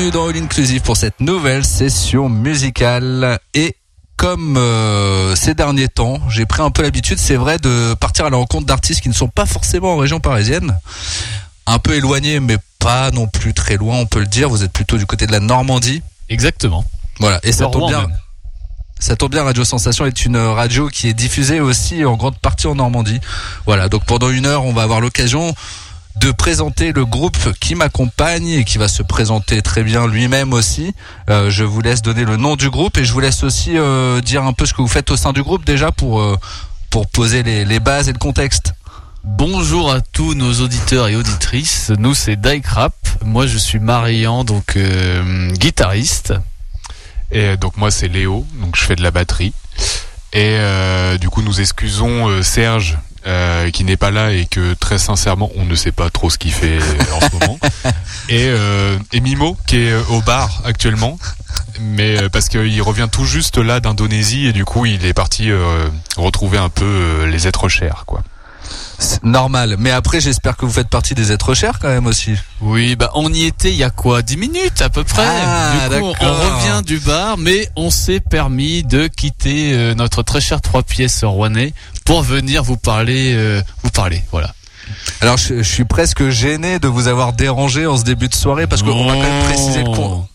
Bienvenue dans All Inclusive pour cette nouvelle session musicale et comme euh, ces derniers temps, j'ai pris un peu l'habitude, c'est vrai, de partir à la rencontre d'artistes qui ne sont pas forcément en région parisienne, un peu éloignés, mais pas non plus très loin, on peut le dire. Vous êtes plutôt du côté de la Normandie. Exactement. Voilà, et ça tombe bien. Ça tombe bien, Radio Sensation est une radio qui est diffusée aussi en grande partie en Normandie. Voilà, donc pendant une heure, on va avoir l'occasion de présenter le groupe qui m'accompagne et qui va se présenter très bien lui-même aussi. Euh, je vous laisse donner le nom du groupe et je vous laisse aussi euh, dire un peu ce que vous faites au sein du groupe déjà pour euh, pour poser les, les, bases et le contexte. Bonjour à tous nos auditeurs et auditrices. Nous c'est Crap. Moi je suis Marian donc guitariste. Et donc moi c'est Léo donc je fais de la batterie. Et du coup nous excusons Serge euh, qui n'est pas là et que très sincèrement on ne sait pas trop ce qu'il fait euh, en ce moment. Et, euh, et Mimo qui est euh, au bar actuellement, mais parce qu'il revient tout juste là d'Indonésie et du coup il est parti retrouver un peu les êtres chers quoi normal. Mais après, j'espère que vous faites partie des êtres chers quand même aussi. Oui, bah on y était il y a quoi 10 minutes à peu près? Ah, du coup, on revient du bar, mais on s'est permis de quitter euh, notre très cher trois pièces rouennais pour venir vous parler, euh, vous parler, voilà. Alors je, suis presque gêné de vous avoir dérangé en ce début de soirée parce qu'on va quand même préciser le point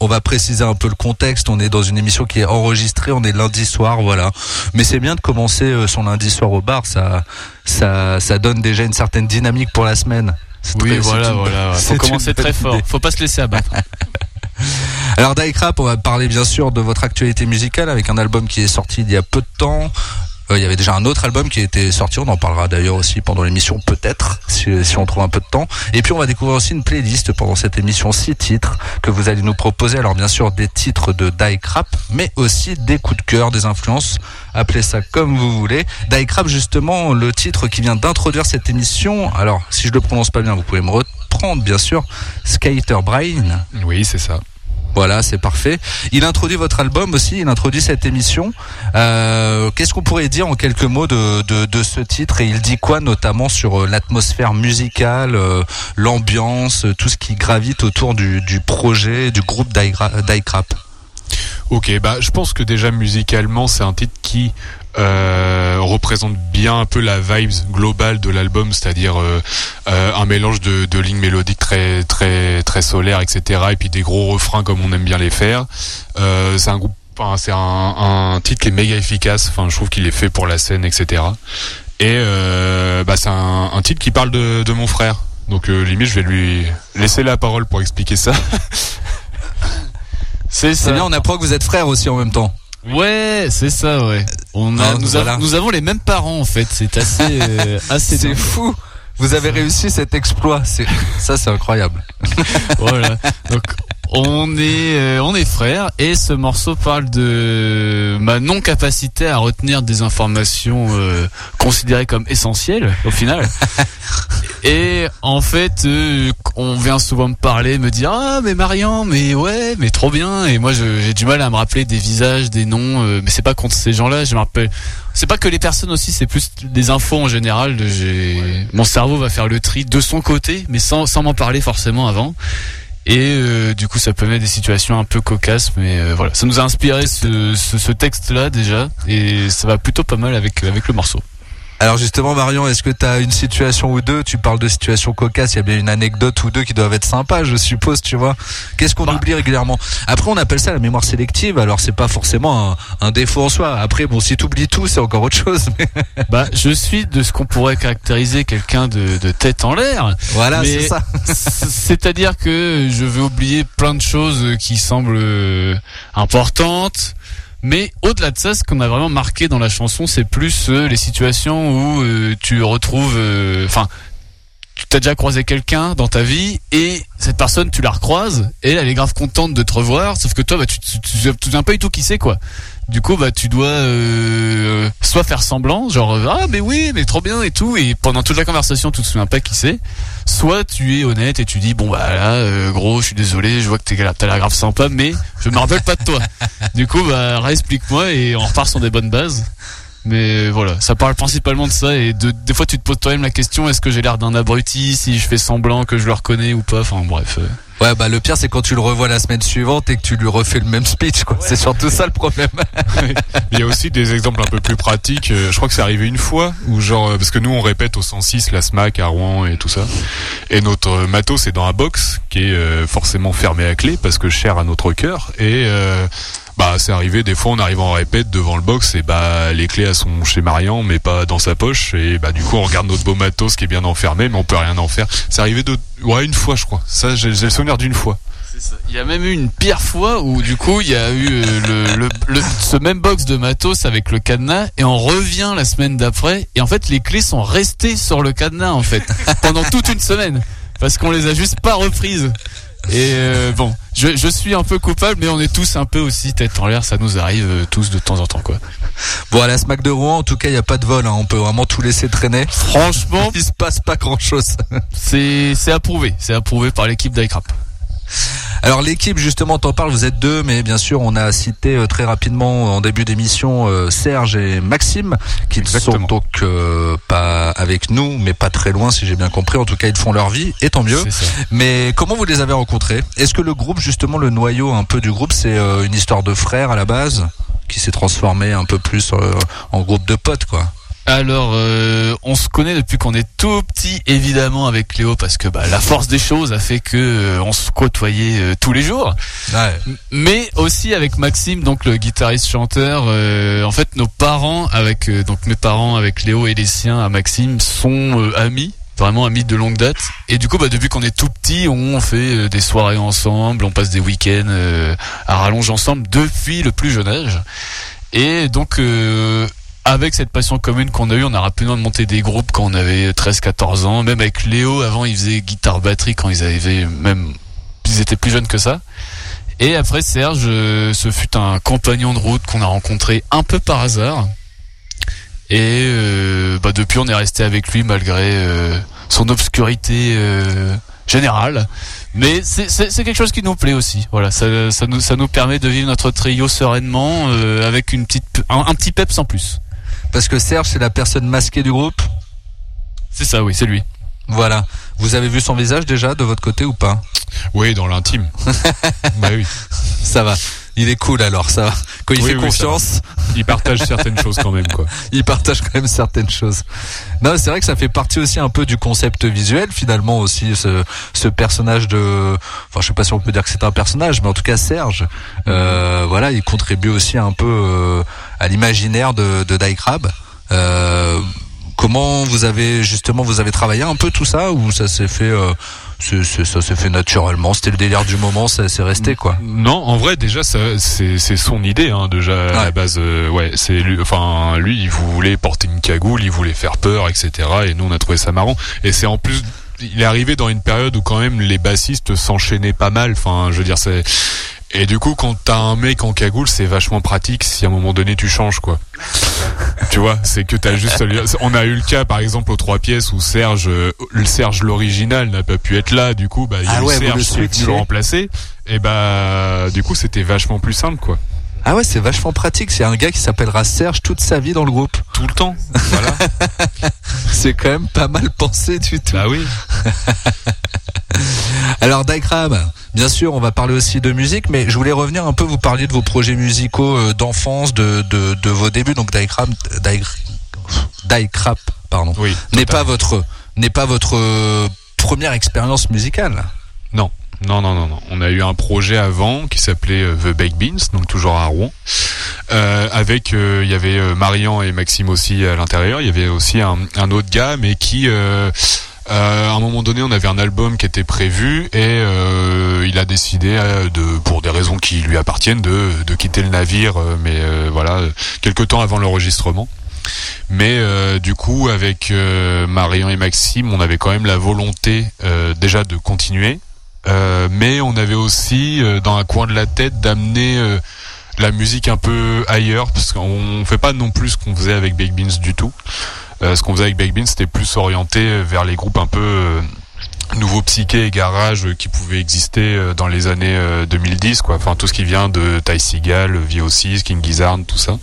on va préciser un peu le contexte. On est dans une émission qui est enregistrée. On est lundi soir, voilà. Mais c'est bien de commencer euh, son lundi soir au bar. Ça, ça, ça donne déjà une certaine dynamique pour la semaine. Oui, voilà, voilà. Faut commencer très fort. Faut pas se laisser abattre. Alors Crap, on va parler bien sûr de votre actualité musicale avec un album qui est sorti il y a peu de temps, il y avait déjà un autre album qui était sorti, on en parlera d'ailleurs aussi pendant l'émission peut-être, si, on trouve un peu de temps. Et puis on va découvrir aussi une playlist pendant cette émission, six titres que vous allez nous proposer. Alors bien sûr des titres de Die Crap, mais aussi des coups de cœur, des influences, appelez ça comme vous voulez. Die Crap justement, le titre qui vient d'introduire cette émission, alors si je le prononce pas bien, vous pouvez me reprendre bien sûr, Skater Brain. Oui, c'est ça. Voilà, c'est parfait. Il introduit votre album aussi, il introduit cette émission. Euh, qu'est-ce qu'on pourrait dire en quelques mots de, ce titre? Et il dit quoi notamment sur euh, l'atmosphère musicale, euh, l'ambiance, tout ce qui gravite autour du, projet, du groupe Die Crap Ok, bah je pense que déjà musicalement c'est un titre qui représente bien un peu la vibes globale de l'album, c'est-à-dire euh, euh, un mélange de, de lignes mélodiques très très très solaires, etc. Et puis des gros refrains comme on aime bien les faire. Euh, c'est un groupe, enfin, c'est un, un titre qui est méga efficace. Enfin, je trouve qu'il est fait pour la scène, etc. Et euh, bah, c'est un, un titre qui parle de, de mon frère. Donc euh, limite, je vais lui laisser la parole pour expliquer ça. C'est C'est bien, on apprend que vous êtes frères aussi en même temps. Ouais, c'est ça, ouais. On a, Ah, nous, voilà. avons, nous avons les mêmes parents en fait. C'est assez, euh, assez. C'est fou. Vous avez réussi cet exploit. Ça, c'est incroyable. voilà. Donc on est euh, on est frères et ce morceau parle de ma non capacité à retenir des informations euh, considérées comme essentielles au final. Et en fait, euh, on vient souvent me parler, me dire ah mais Marian, mais ouais, mais trop bien. Et moi, j'ai du mal à me rappeler des visages, des noms. euh, mais c'est pas contre ces gens-là. Je me rappelle. C'est pas que les personnes aussi, c'est plus des infos en général. mon cerveau va faire le tri de son côté, mais sans sans m'en parler forcément avant. Et euh, du coup, ça peut mettre des situations un peu cocasses, mais euh, voilà, ça nous a inspiré ce, ce, ce texte-là déjà, et ça va plutôt pas mal avec avec le morceau. Alors justement, Marion, est-ce que tu as une situation ou deux? Tu parles de situations cocasses, il y a bien une anecdote ou deux qui doivent être sympas, je suppose, tu vois. Qu'est-ce qu'on Bah. oublie régulièrement? Après, on appelle ça la mémoire sélective, alors c'est pas forcément un, un défaut en soi. Après, bon, si tu oublies tout, c'est encore autre chose. Mais Bah, je suis de ce qu'on pourrait caractériser quelqu'un de, de tête en l'air. voilà, c'est ça. C'est-à-dire que je vais oublier plein de choses qui semblent euh, importantes. Mais au-delà de ça, ce qu'on a vraiment marqué dans la chanson, c'est plus euh, les situations où euh, tu retrouves, euh, enfin, tu t'as déjà croisé quelqu'un dans ta vie et cette personne, tu la recroises et elle, est grave contente de te revoir. Sauf que toi, bah, tu, tu, tu, tu souviens pas du tout qui c'est quoi. Du coup, bah, tu dois euh, soit faire semblant, genre ah mais oui, mais trop bien et tout, et pendant toute la conversation, tu te souviens pas qui c'est. Soit tu es honnête et tu dis bon bah là, euh, gros, je suis désolé, je vois que t'es t'as l'air grave sympa, mais je me rappelle pas de toi. du coup, bah réexplique-moi et on repart sur des bonnes bases. Mais voilà, ça parle principalement de ça et de, des fois tu te poses toi-même la question est-ce que j'ai l'air d'un abruti si je fais semblant que je le reconnais ou pas? Enfin bref. euh. Ouais, bah le pire, c'est quand tu le revois la semaine suivante et que tu lui refais le même speech, quoi. C'est surtout ça le problème. Il y a aussi des exemples un peu plus pratiques. Euh, Je crois que c'est arrivé une fois où genre euh, parce que nous on répète au 106 la SMAC à Rouen et tout ça. Et notre matos est dans un box qui est forcément fermé à clé parce que cher à notre cœur et euh, bah c'est arrivé des fois on arrive en répète devant le box et bah les clés elles sont chez Marian mais pas dans sa poche et bah du coup on regarde notre beau matos qui est bien enfermé mais on peut rien en faire. C'est arrivé de ouais une fois je crois. Ça j'ai le souvenir d'une fois. Il y a même eu une pire fois où du coup il y a eu euh, le, le, le- ce même box de matos avec le cadenas et on revient la semaine d'après et en fait les clés sont restées sur le cadenas en fait pendant toute une semaine parce qu'on les a juste pas reprises. Et euh, bon, je, je suis un peu coupable, mais on est tous un peu aussi tête en l'air, ça nous arrive euh, tous de temps en temps quoi. Bon, à la SMAC de Rouen, en tout cas, il n'y a pas de vol, hein. On peut vraiment tout laisser traîner. Franchement, Il se passe pas grand chose. c'est c'est approuvé, c'est approuvé par l'équipe d'iCrap. Alors l'équipe justement t'en parle, vous êtes deux, mais bien sûr on a cité euh, très rapidement en début d'émission euh, Serge et Maxime qui ne sont donc euh, pas avec nous, mais pas très loin si j'ai bien compris. En tout cas ils font leur vie, et tant mieux. Mais comment vous les avez rencontrés? Est-ce que le groupe justement le noyau un peu du groupe c'est euh, une histoire de frères à la base qui s'est transformé un peu plus euh, en groupe de potes quoi? Alors, euh, on se connaît depuis qu'on est tout petit, évidemment, avec Léo, parce que bah, la force des choses a fait que euh, on se côtoyait euh, tous les jours. Ouais. Mais aussi avec Maxime, donc le guitariste-chanteur. euh, en fait, nos parents, avec euh, donc mes parents, avec Léo et les siens à Maxime, sont euh, amis. Vraiment amis de longue date. Et du coup, bah, depuis qu'on est tout petit, on fait des soirées ensemble, on passe des week-ends euh, à rallonge ensemble depuis le plus jeune âge. Et donc, euh, avec cette passion commune qu'on a eue, on a rapidement monté des groupes quand on avait 13-14 ans. Même avec Léo, avant, ils faisaient guitare-batterie quand ils avaient même, ils étaient plus jeunes que ça. Et après Serge, euh, ce fut un compagnon de route qu'on a rencontré un peu par hasard. Et euh, bah, depuis, on est resté avec lui malgré euh, son obscurité générale. Mais c'est quelque chose qui nous plaît aussi. Voilà, ça, nous, permet de vivre notre trio sereinement avec un petit peps en plus. Parce que Serge c'est la personne masquée du groupe. C'est ça, oui, c'est lui. Voilà. Vous avez vu son visage déjà de votre côté ou pas? Oui dans l'intime. bah oui. Ça va. Il est cool alors ça. Quand il Oui, fait oui, confiance, Il partage certaines choses quand même, quoi. il partage quand même certaines choses. Non, c'est vrai que ça fait partie aussi un peu du concept visuel finalement aussi ce, ce personnage de, enfin je sais pas si on peut dire que c'est un personnage, mais en tout cas Serge, euh, voilà, il contribue aussi un peu euh, à l'imaginaire de, de Die Crab. Euh, comment vous avez justement vous avez travaillé un peu tout ça ou ça s'est fait c'est- c'est- ça s'est fait naturellement c'était le délire du moment ça c'est resté quoi Non, en vrai, déjà, c'est, c'est son idée, hein, déjà à la base. euh, ouais, c'est lui. Enfin, lui, il voulait porter une cagoule, il voulait faire peur, etc. Et nous, on a trouvé ça marrant. Et c'est en plus, il est arrivé dans une période où quand même les bassistes s'enchaînaient pas mal. Enfin, je veux dire, c'est. Et du coup, quand t'as un mec en cagoule, c'est vachement pratique si à un moment donné tu changes, quoi. tu vois, c'est que t'as juste. On a eu le cas, par exemple, aux trois pièces où Serge, euh, le Serge l'original n'a pas pu être là. Du coup, bah, il y a Ah eu ouais, vous Serge le qui est venu switchez. le remplacer. Et bah, du coup, c'était vachement plus simple, quoi. ah ouais c'est vachement pratique c'est un gars qui s'appellera Serge toute sa vie dans le groupe Tout le temps. Voilà. c'est quand même pas mal pensé du tout bah oui. Alors Daikrab, bien sûr, on va parler aussi de musique, mais je voulais revenir un peu, vous parliez de vos projets musicaux euh, d'enfance, de, de, de vos débuts. Donc Daikrab, Daikrab, pardon, Oui. n'est pas votre, n'est pas votre euh, première expérience musicale. Non. Non, non, non, non. On a eu un projet avant qui s'appelait euh, The Baked Beans, donc toujours à Rouen. Euh, avec, euh, il y avait Marian et Maxime aussi à l'intérieur. Il y avait aussi un, un autre gars, mais qui, euh, à un moment donné, on avait un album qui était prévu et euh, il a décidé euh, de, pour des raisons qui lui appartiennent, de, de quitter le navire. euh, mais euh, voilà, euh, quelques temps avant l'enregistrement. Mais euh, du coup, avec euh, Marion et Maxime, on avait quand même la volonté euh, déjà de continuer, Euh, mais on avait aussi euh, dans un coin de la tête d'amener euh, la musique un peu ailleurs, parce qu'on fait pas non plus ce qu'on faisait avec Baked Beans du tout. Euh, ce qu'on faisait avec Baked Beans, c'était plus orienté vers les groupes un peu euh, nouveau psyché et garage euh, qui pouvaient exister euh, dans les années euh, 2010 quoi. Enfin tout ce qui vient de Ty Seagal, VO6, King Gizzard, tout ça.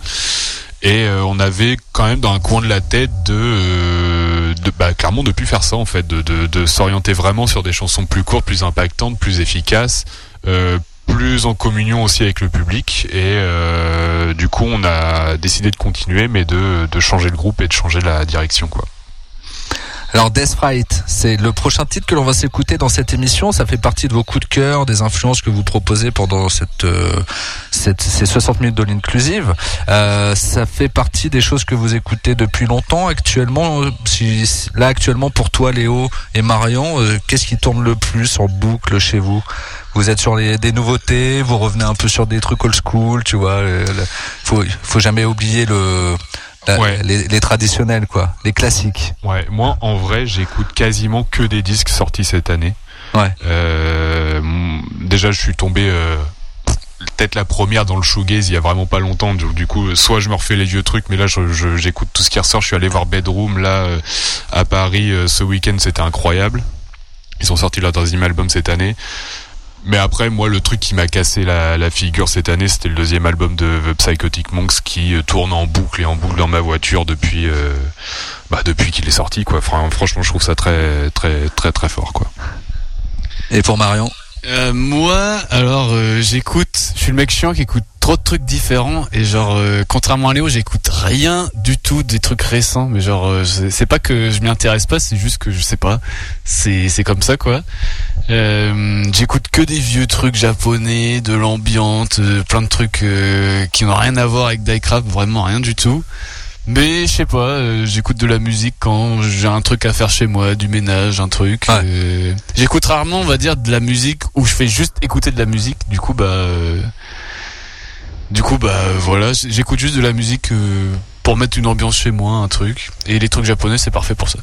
Et euh, on avait quand même dans un coin de la tête de, euh, bah, clairement de plus faire ça en fait de, s'orienter vraiment sur des chansons plus courtes plus impactantes plus efficaces euh, plus en communion aussi avec le public et euh, du coup on a décidé de continuer mais de, de changer le groupe et de changer la direction quoi Alors Death Fright, c'est le prochain titre que l'on va s'écouter dans cette émission. Ça fait partie de vos coups de cœur, des influences que vous proposez pendant cette, euh, cette ces 60 minutes de l'inclusive. Euh, ça fait partie des choses que vous écoutez depuis longtemps. Actuellement, si, là actuellement pour toi, Léo et Marion, qu'est-ce qui tourne le plus en boucle chez vous? Vous êtes sur les, des nouveautés, vous revenez un peu sur des trucs old school, tu vois. le- le- faut, faut jamais oublier le la- Ouais. les, les traditionnels, quoi, les classiques. Ouais, moi en vrai, j'écoute quasiment que des disques sortis cette année. Ouais. Euh, déjà, je suis tombé euh, peut-être la première dans le shoegaze il y a vraiment pas longtemps. Du, du coup, soit je me refais les vieux trucs, mais là, je- je- j'écoute tout ce qui ressort. Je suis allé voir Bedroom là euh, à Paris euh, ce week-end, c'était incroyable. Ils ont sorti leur deuxième album cette année. Mais après, moi, le truc qui m'a cassé la, la figure cette année, c'était le deuxième album de The Psychotic Monks qui euh, tourne en boucle et en boucle dans ma voiture depuis, euh, bah, depuis qu'il est sorti, quoi. Fran- franchement, je trouve ça très, très, très, très fort, quoi. Et pour Marion? Euh, moi, alors euh, j'écoute, je suis le mec chiant qui écoute trop de trucs différents et genre euh, contrairement à Léo, j'écoute rien du tout des trucs récents, mais genre euh, c'est c'est pas que je m'y intéresse pas, c'est juste que je sais pas, c'est c'est comme ça quoi. Euh, j'écoute que des vieux trucs japonais, de l'ambiance, euh, plein de trucs euh, qui n'ont rien à voir avec Diecraft, vraiment rien du tout. Mais je sais pas, euh, j'écoute de la musique quand j'ai un truc à faire chez moi, du ménage, un truc. Ouais. euh, j'écoute rarement, on va dire, de la musique où je fais juste écouter de la musique. Du coup, bah, euh, du coup, bah, voilà, j'écoute juste de la musique euh, pour mettre une ambiance chez moi, un truc. Et les trucs japonais, c'est parfait pour ça.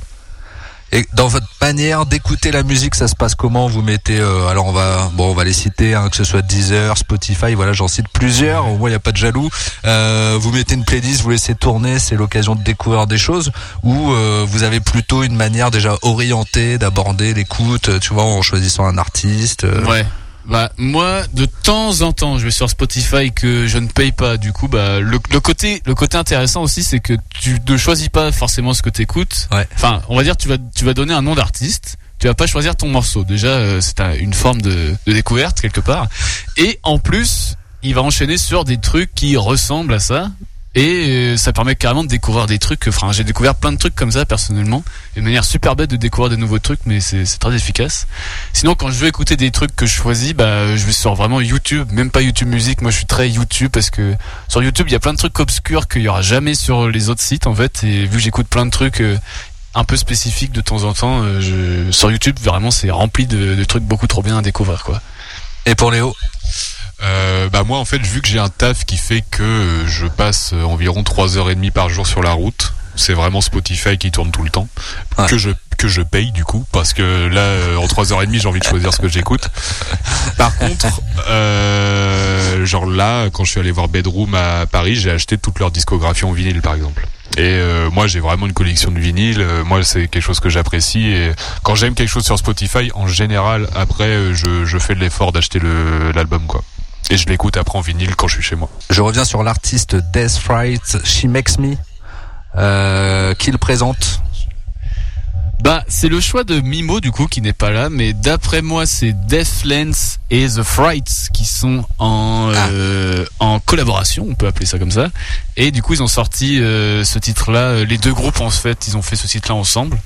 Et dans votre manière d'écouter la musique, ça se passe comment Vous mettez, euh, alors on va, bon, on va les citer, hein, que ce soit Deezer, Spotify, voilà, j'en cite plusieurs. Au moins, il n'y a pas de jaloux. Euh, vous mettez une playlist, vous laissez tourner, c'est l'occasion de découvrir des choses. Ou euh, vous avez plutôt une manière déjà orientée d'aborder l'écoute, euh, tu vois, en choisissant un artiste. euh. Ouais. Bah moi de temps en temps je vais sur Spotify que je ne paye pas du coup bah le, le côté le côté intéressant aussi c'est que tu ne choisis pas forcément ce que tu écoutes. Ouais. Enfin on va dire tu vas tu vas donner un nom d'artiste tu vas pas choisir ton morceau déjà euh, c'est un- une forme de, de découverte quelque part et en plus il va enchaîner sur des trucs qui ressemblent à ça. Et euh, ça permet carrément de découvrir des trucs. Enfin, j'ai découvert plein de trucs comme ça personnellement. Une manière super bête de découvrir des nouveaux trucs, mais c'est très efficace. Sinon, quand je veux écouter des trucs que je choisis, bah, je vais sur vraiment YouTube. Même pas YouTube Musique. Moi, je suis très YouTube parce que sur YouTube, il y a plein de trucs obscurs qu'il y aura jamais sur les autres sites en fait. Et vu que j'écoute plein de trucs euh, un peu spécifiques de temps en temps, euh, sur YouTube, vraiment, c'est rempli de, de trucs beaucoup trop bien à découvrir, quoi. Et pour Léo? Euh, bah moi en fait vu que j'ai un taf qui fait que euh, je passe euh, environ 3 heures et demie par jour sur la route, c'est vraiment Spotify qui tourne tout le temps Ouais. que je que je paye du coup parce que là euh, en 3 heures et demie j'ai envie de choisir ce que j'écoute. Par contre euh, genre là quand je suis allé voir Bedroom à Paris, j'ai acheté toute leur discographie en vinyle par exemple. Et euh, moi j'ai vraiment une collection de vinyles, Euh, moi c'est quelque chose que j'apprécie et quand j'aime quelque chose sur Spotify en général après euh, je, je fais l'effort d'acheter l'album quoi. Et je l'écoute après en vinyle quand je suis chez moi. Je reviens sur l'artiste Death Fright, She Makes Me, euh, qui le présente. Bah, c'est le choix de Mimo du coup qui n'est pas là, mais d'après moi c'est Deathlands et The Frights qui sont en euh, en collaboration, on peut appeler ça comme ça. Et du coup ils ont sorti euh, ce titre-là, euh, les deux groupes en fait, ils ont fait ce titre-là ensemble.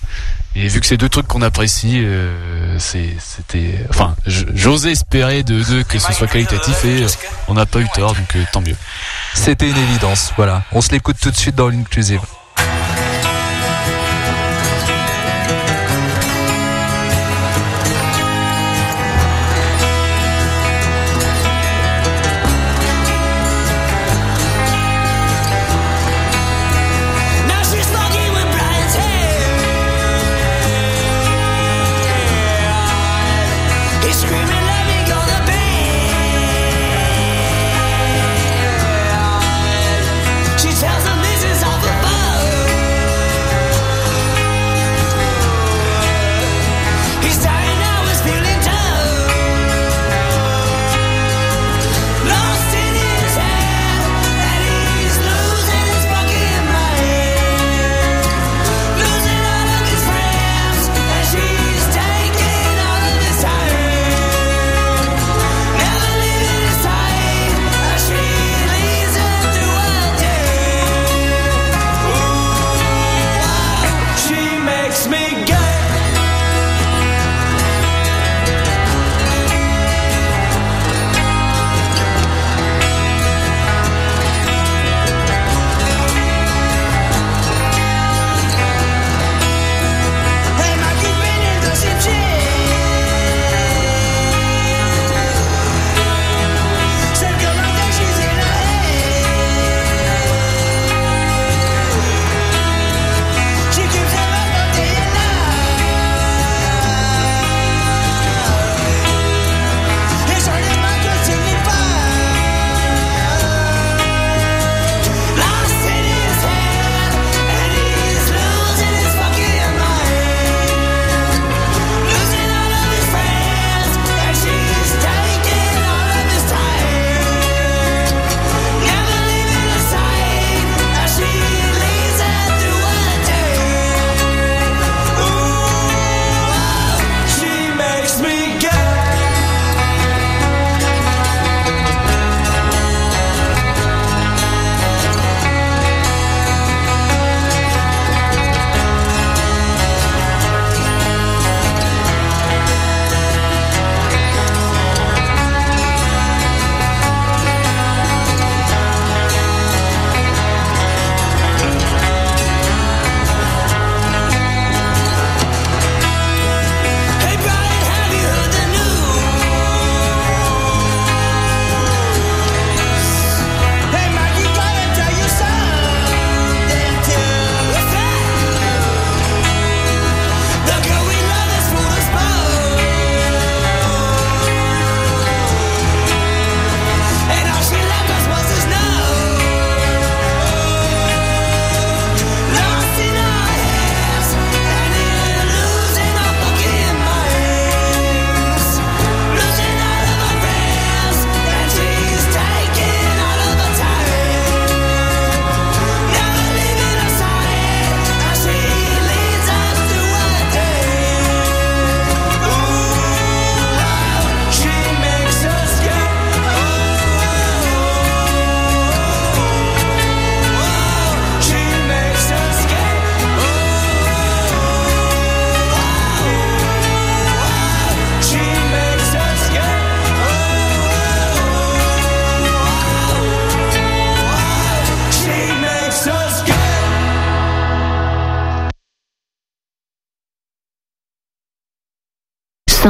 Et vu que c'est deux trucs qu'on apprécie, euh, c'était, enfin, j'osais espérer de d'eux que ce soit qualitatif et euh, on n'a pas eu tort, donc euh, tant mieux. C'était une évidence. Voilà. On se l'écoute tout de suite dans l'inclusive.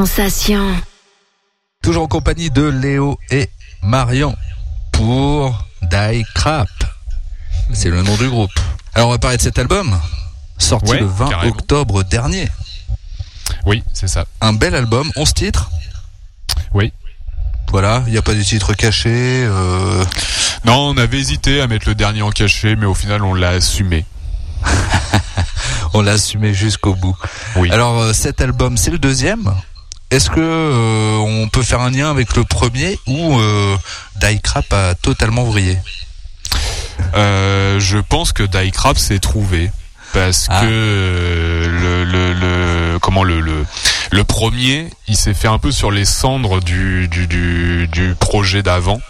Sensation. Toujours en compagnie de Léo et Marion pour Die Crap. C'est le nom du groupe. Alors on va parler de cet album, sorti Ouais, le 20 carrément. octobre dernier. Oui, c'est ça. Un bel album, 11 titres. Oui. Voilà, il n'y a pas de titres cachés. euh, Non, on avait hésité à mettre le dernier en cachet, mais au final, on l'a assumé. on l'a assumé jusqu'au bout. Oui. Alors euh, cet album, c'est le deuxième. Est-ce que euh, on peut faire un lien avec le premier ou euh, Die Crap a totalement vrillé? Euh, je pense que Die Crap s'est trouvé parce Ah. que euh, le, le, le comment le, le le premier, il s'est fait un peu sur les cendres du du du, du projet d'avant.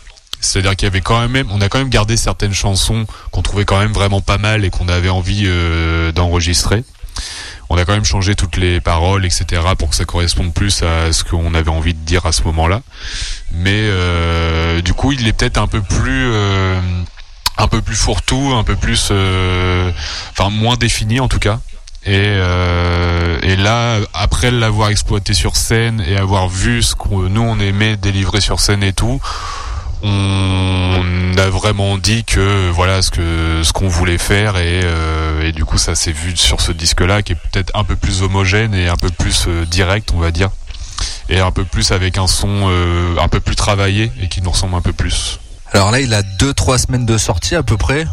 C'est-à-dire qu'il y avait quand même, on a quand même gardé certaines chansons qu'on trouvait quand même vraiment pas mal et qu'on avait envie d'enregistrer. On a quand même changé toutes les paroles, etc., pour que ça corresponde plus à ce qu'on avait envie de dire à ce moment-là. Mais euh, du coup, il est peut-être un peu plus euh, un peu plus fourre-tout, un peu plus, euh, enfin moins défini en tout cas. Et, euh, et là, après l'avoir exploité sur scène et avoir vu ce que nous on aimait délivrer sur scène et tout, on a vraiment dit que voilà ce que ce qu'on voulait faire et, euh, et du coup ça s'est vu sur ce disque-là qui est peut-être un peu plus homogène et un peu plus euh, direct, on va dire, et un peu plus avec un son euh, un peu plus travaillé et qui nous ressemble un peu plus. Alors là, il a deux trois semaines de sortie à peu près.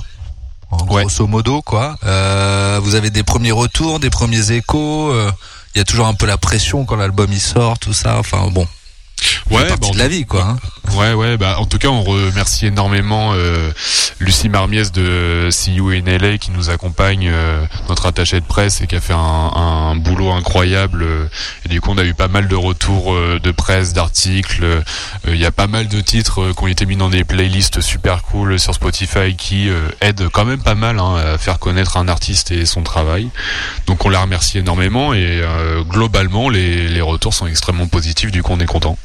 En Ouais. grosso modo, quoi. Euh, vous avez des premiers retours, des premiers échos. euh, Il y a toujours un peu la pression quand l'album il sort, tout ça. Enfin bon, Ouais, bah, de la vie, quoi. hein. Ouais, ouais, bah, en tout cas, on remercie énormément euh, Lucie Marmiès de in LA qui nous accompagne, euh, notre attachée de presse et qui a fait un, un boulot incroyable. euh, Et du coup, on a eu pas mal de retours euh, de presse, d'articles. euh, Il y a pas mal de titres qui ont été mis dans des playlists super cool sur Spotify qui euh, aident quand même pas mal hein, à faire connaître un artiste et son travail. Donc, on la remercie énormément et euh, globalement, les, les retours sont extrêmement positifs. Du coup, on est content.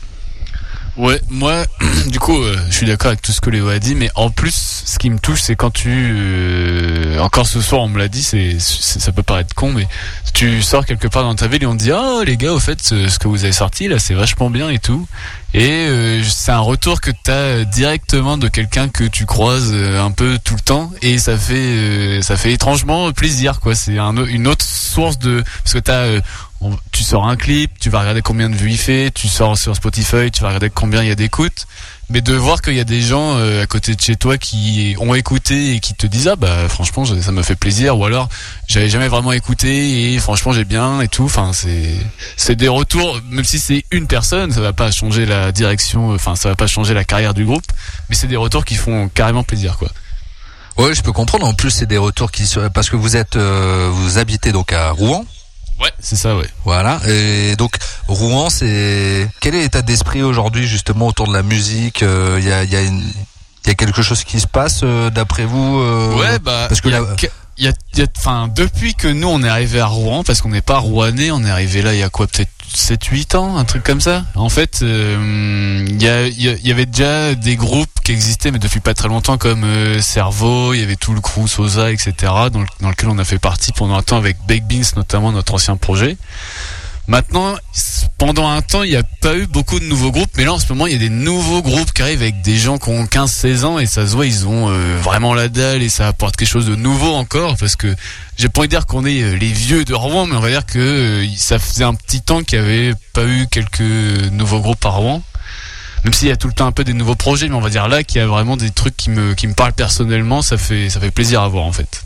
Ouais, moi, du coup, euh, je suis d'accord avec tout ce que Léo a dit, mais en plus, ce qui me touche, c'est quand tu, euh, encore ce soir, on me l'a dit, c'est, ça peut paraître con, mais tu sors quelque part dans ta ville et on te dit, oh les gars, au fait, ce, ce que vous avez sorti là, c'est vachement bien et tout. Et euh, c'est un retour que tu as directement de quelqu'un que tu croises euh, un peu tout le temps, et ça fait, euh, ça fait étrangement plaisir, quoi. C'est une autre source de, parce que t'as euh, on- tu sors un clip, tu vas regarder combien de vues il fait, tu sors sur Spotify, tu vas regarder combien il y a d'écoutes, mais de voir qu'il y a des gens euh, à côté de chez toi qui ont écouté et qui te disent ah bah franchement ça me fait plaisir ou alors j'avais jamais vraiment écouté et franchement j'ai bien et tout, enfin c'est c'est des retours même si c'est une personne, ça va pas changer la direction, enfin ça va pas changer la carrière du groupe, mais c'est des retours qui font carrément plaisir quoi. Ouais, je peux comprendre. En plus, c'est des retours qui parce que vous êtes, euh, vous habitez donc à Rouen. Ouais, c'est ça ouais. Voilà. Et donc Rouen, c'est quel est l'état d'esprit aujourd'hui justement autour de la musique euh, Il y a, il y a y a quelque chose qui se passe euh, d'après vous euh, Ouais, bah, parce que il y a y a, y enfin, depuis que nous on est arrivé à Rouen, parce qu'on n'est pas rouennais, on est arrivé là il y a quoi, peut-être 7-8 ans, un truc comme ça. En fait, euh, il y, a- il y a- il y avait déjà des groupes qui existaient, mais depuis pas très longtemps, comme euh, Cerveau, il y avait tout le crew Sosa, etc., dans, le- dans lequel on a fait partie pendant un temps avec Baked Beans, notamment notre ancien projet. Maintenant, pendant un temps, il n'y a pas eu beaucoup de nouveaux groupes, mais là, en ce moment, il y a des nouveaux groupes qui arrivent avec des gens qui ont 15-16 ans, et ça se voit, ils ont euh, vraiment la dalle, et ça apporte quelque chose de nouveau encore, parce que j'ai pas envie de dire qu'on est euh, les vieux de Rouen, mais on va dire que ça faisait un petit temps qu'il n'y avait pas eu quelques nouveaux groupes à Rouen. Même s'il y a tout le temps un peu des nouveaux projets, mais on va dire là qu'il y a vraiment des trucs qui me, qui me parlent personnellement, ça fait, ça fait plaisir à voir, en fait.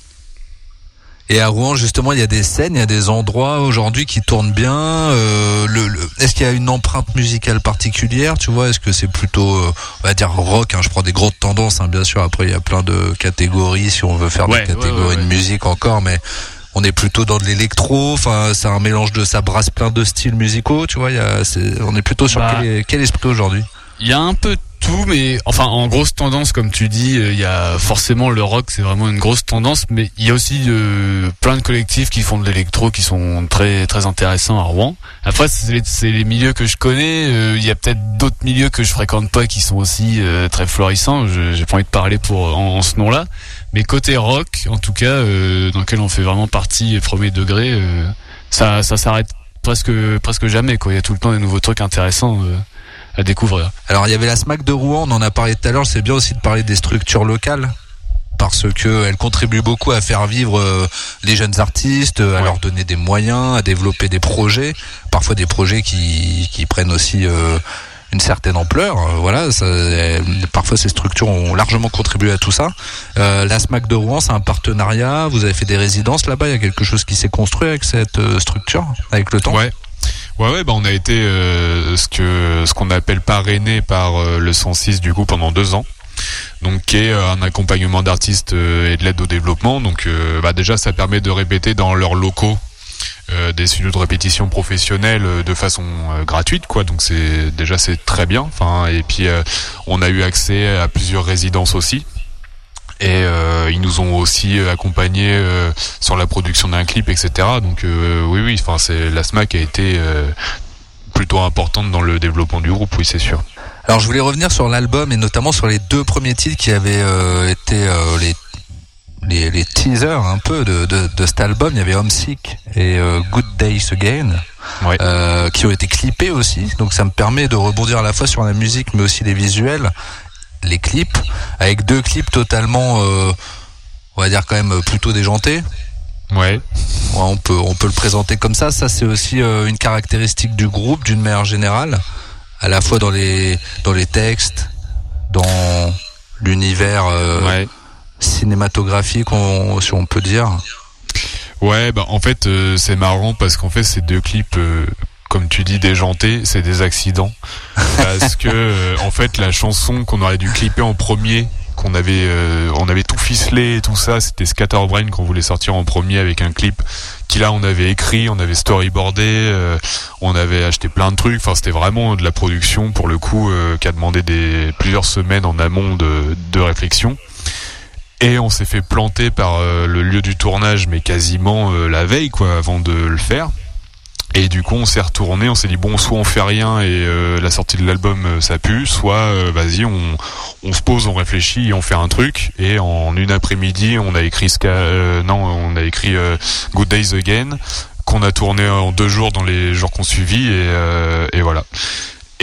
Et à Rouen, justement, il y a des scènes, il y a des endroits aujourd'hui qui tournent bien. euh, le, le- Est-ce qu'il y a une empreinte musicale particulière Tu vois, est-ce que c'est plutôt, euh, on va dire rock hein, Je prends des grosses tendances, hein, bien sûr. Après, il y a plein de catégories si on veut faire Ouais, des catégories ouais, de musique encore, mais on est plutôt dans de l'électro. Enfin, c'est un mélange de, ça brasse plein de styles musicaux. Tu vois, il y a, c'est- on est plutôt sur Bah. quel, quel esprit aujourd'hui? Il y a un peu tout, mais enfin en grosse tendance, comme tu dis, euh, il y a forcément le rock, c'est vraiment une grosse tendance, mais il y a aussi euh, plein de collectifs qui font de l'électro, qui sont très très intéressants à Rouen. Après, c'est les, milieux que je connais. euh, Il y a peut-être d'autres milieux que je fréquente pas qui sont aussi euh, très florissants. J'ai pas envie de parler pour en, ce nom-là, mais côté rock, en tout cas, euh, dans lequel on fait vraiment partie premier degré, ça ça s'arrête presque presque jamais quoi. Il y a tout le temps des nouveaux trucs intéressants à découvrir. Alors il y avait la SMAC de Rouen, on en a parlé tout à l'heure, c'est bien aussi de parler des structures locales parce que elles contribuent beaucoup à faire vivre euh, les jeunes artistes, à Ouais. leur donner des moyens, à développer des projets, parfois des projets qui, qui prennent aussi euh, une certaine ampleur. Euh, Voilà, ça, euh, parfois ces structures ont largement contribué à tout ça. Euh, la SMAC de Rouen, c'est un partenariat. Vous avez fait des résidences là-bas. Il y a quelque chose qui s'est construit avec cette euh, structure, avec le temps? Ouais. Ouais, ouais, bah on a été euh, ce que ce qu'on appelle parrainé par euh, le 106 du coup pendant deux ans. Donc qui est euh, un accompagnement d'artistes euh, et de l'aide au développement. Donc bah, déjà ça permet de répéter dans leurs locaux des studios de répétition professionnels de façon gratuite quoi. Donc c'est déjà c'est très bien. Enfin et puis on a eu accès à plusieurs résidences aussi. Et euh, ils nous ont aussi euh, accompagnés euh, sur la production d'un clip, etc. Donc euh, oui, oui, enfin c'est la SMAC a été euh, plutôt importante dans le développement du groupe, oui, c'est sûr. Alors je voulais revenir sur l'album et notamment sur les deux premiers titres qui avaient euh, été euh, les, les les teasers un peu de, de, de cet album. Il y avait Homesick et euh, Good Days Again Ouais. euh, qui ont été clippés aussi. Donc ça me permet de rebondir à la fois sur la musique mais aussi les visuels, les clips, avec deux clips totalement, euh, on va dire quand même plutôt déjantés. Ouais. Ouais, on peut on peut le présenter comme ça. Ça c'est aussi euh, une caractéristique du groupe d'une manière générale, à la fois dans les dans les textes, dans l'univers euh, Ouais. cinématographique, on- si on peut dire. Ouais, bah en fait euh, c'est marrant parce qu'en fait ces deux clips, euh, comme tu dis, déjantés, c'est des accidents. Parce que euh, en fait la chanson qu'on aurait dû clipper en premier, qu'on avait, euh, on avait tout ficelé et tout ça, c'était Scatterbrain qu'on voulait sortir en premier avec un clip qui là on avait écrit, on avait storyboardé, euh, on avait acheté plein de trucs. Enfin c'était vraiment de la production pour le coup qui a demandé des plusieurs semaines en amont de, de réflexion. Et on s'est fait planter par le lieu du tournage, mais quasiment la veille, quoi, avant de le faire. Et du coup, on s'est retourné, on s'est dit bon, soit on fait rien et euh, la sortie de l'album euh, ça pue, soit euh, vas-y, on, on se pose, on réfléchit et on fait un truc. Et en une après-midi, on a écrit Ska, euh, non, on a écrit euh, Good Days Again, qu'on a tourné en deux jours dans les jours qu'on suivit et, et voilà.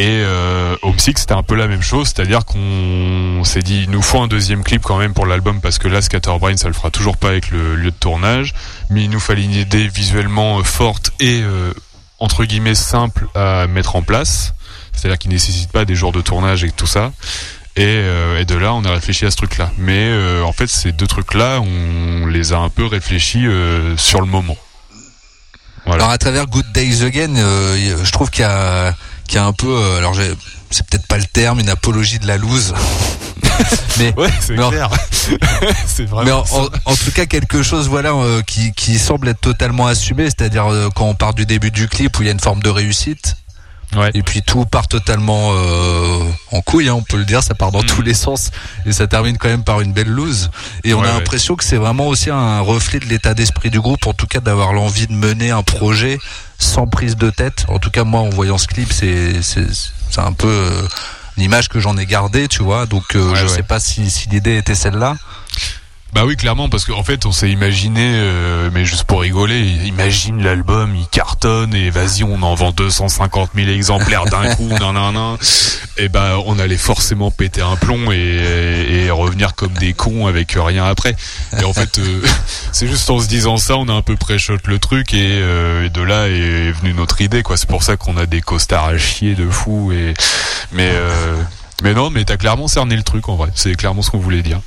Et euh, Homesick, c'était un peu la même chose, c'est-à-dire qu'on s'est dit, il nous faut un deuxième clip quand même pour l'album, parce que là, Scatterbrain, ça le fera toujours pas avec le lieu de tournage, mais il nous fallait une idée visuellement euh, forte et, euh, entre guillemets, simple à mettre en place, c'est-à-dire qui nécessite pas des jours de tournage et tout ça. Et, euh, de là, on a réfléchi à ce truc-là. Mais en fait, ces deux trucs-là, on les a un peu réfléchis sur le moment. Alors à travers Good Days Again, je trouve qu'il y a qu'il y a un peu, euh, alors j'ai- c'est peut-être pas le terme, une apologie de la loose. mais Ouais, c'est Mais en- clair. c'est vraiment. Mais en, ça. en- en tout cas, quelque chose voilà euh, qui, qui semble être totalement assumé, c'est-à-dire euh, quand on part du début du clip où il y a une forme de réussite, Ouais. et puis tout part totalement euh, en couille, hein, on peut le dire, ça part dans Mhm. tous les sens, et ça termine quand même par une belle loose. Et on Ouais, a ouais. l'impression que c'est vraiment aussi un reflet de l'état d'esprit du groupe, en tout cas d'avoir l'envie de mener un projet sans prise de tête. En tout cas, moi, en voyant ce clip, c'est c'est c'est un peu euh, l'image que j'en ai gardée, tu vois. Donc, euh, je sais pas si, si l'idée était celle-là. Bah oui, clairement, parce qu'en fait, on s'est imaginé, euh, mais juste pour rigoler, imagine l'album, il cartonne et vas-y, on en vend 250 000 exemplaires d'un coup, nan nan nan. Et bah, on allait forcément péter un plomb et, et revenir comme des cons avec rien après. Et en fait, euh, c'est juste en se disant ça, on a un peu pré-shot le truc et, euh, et de là est venue notre idée, quoi. C'est pour ça qu'on a des costards à chier de fou et, mais, euh, mais non, mais t'as clairement cerné le truc en vrai. C'est clairement ce qu'on voulait dire.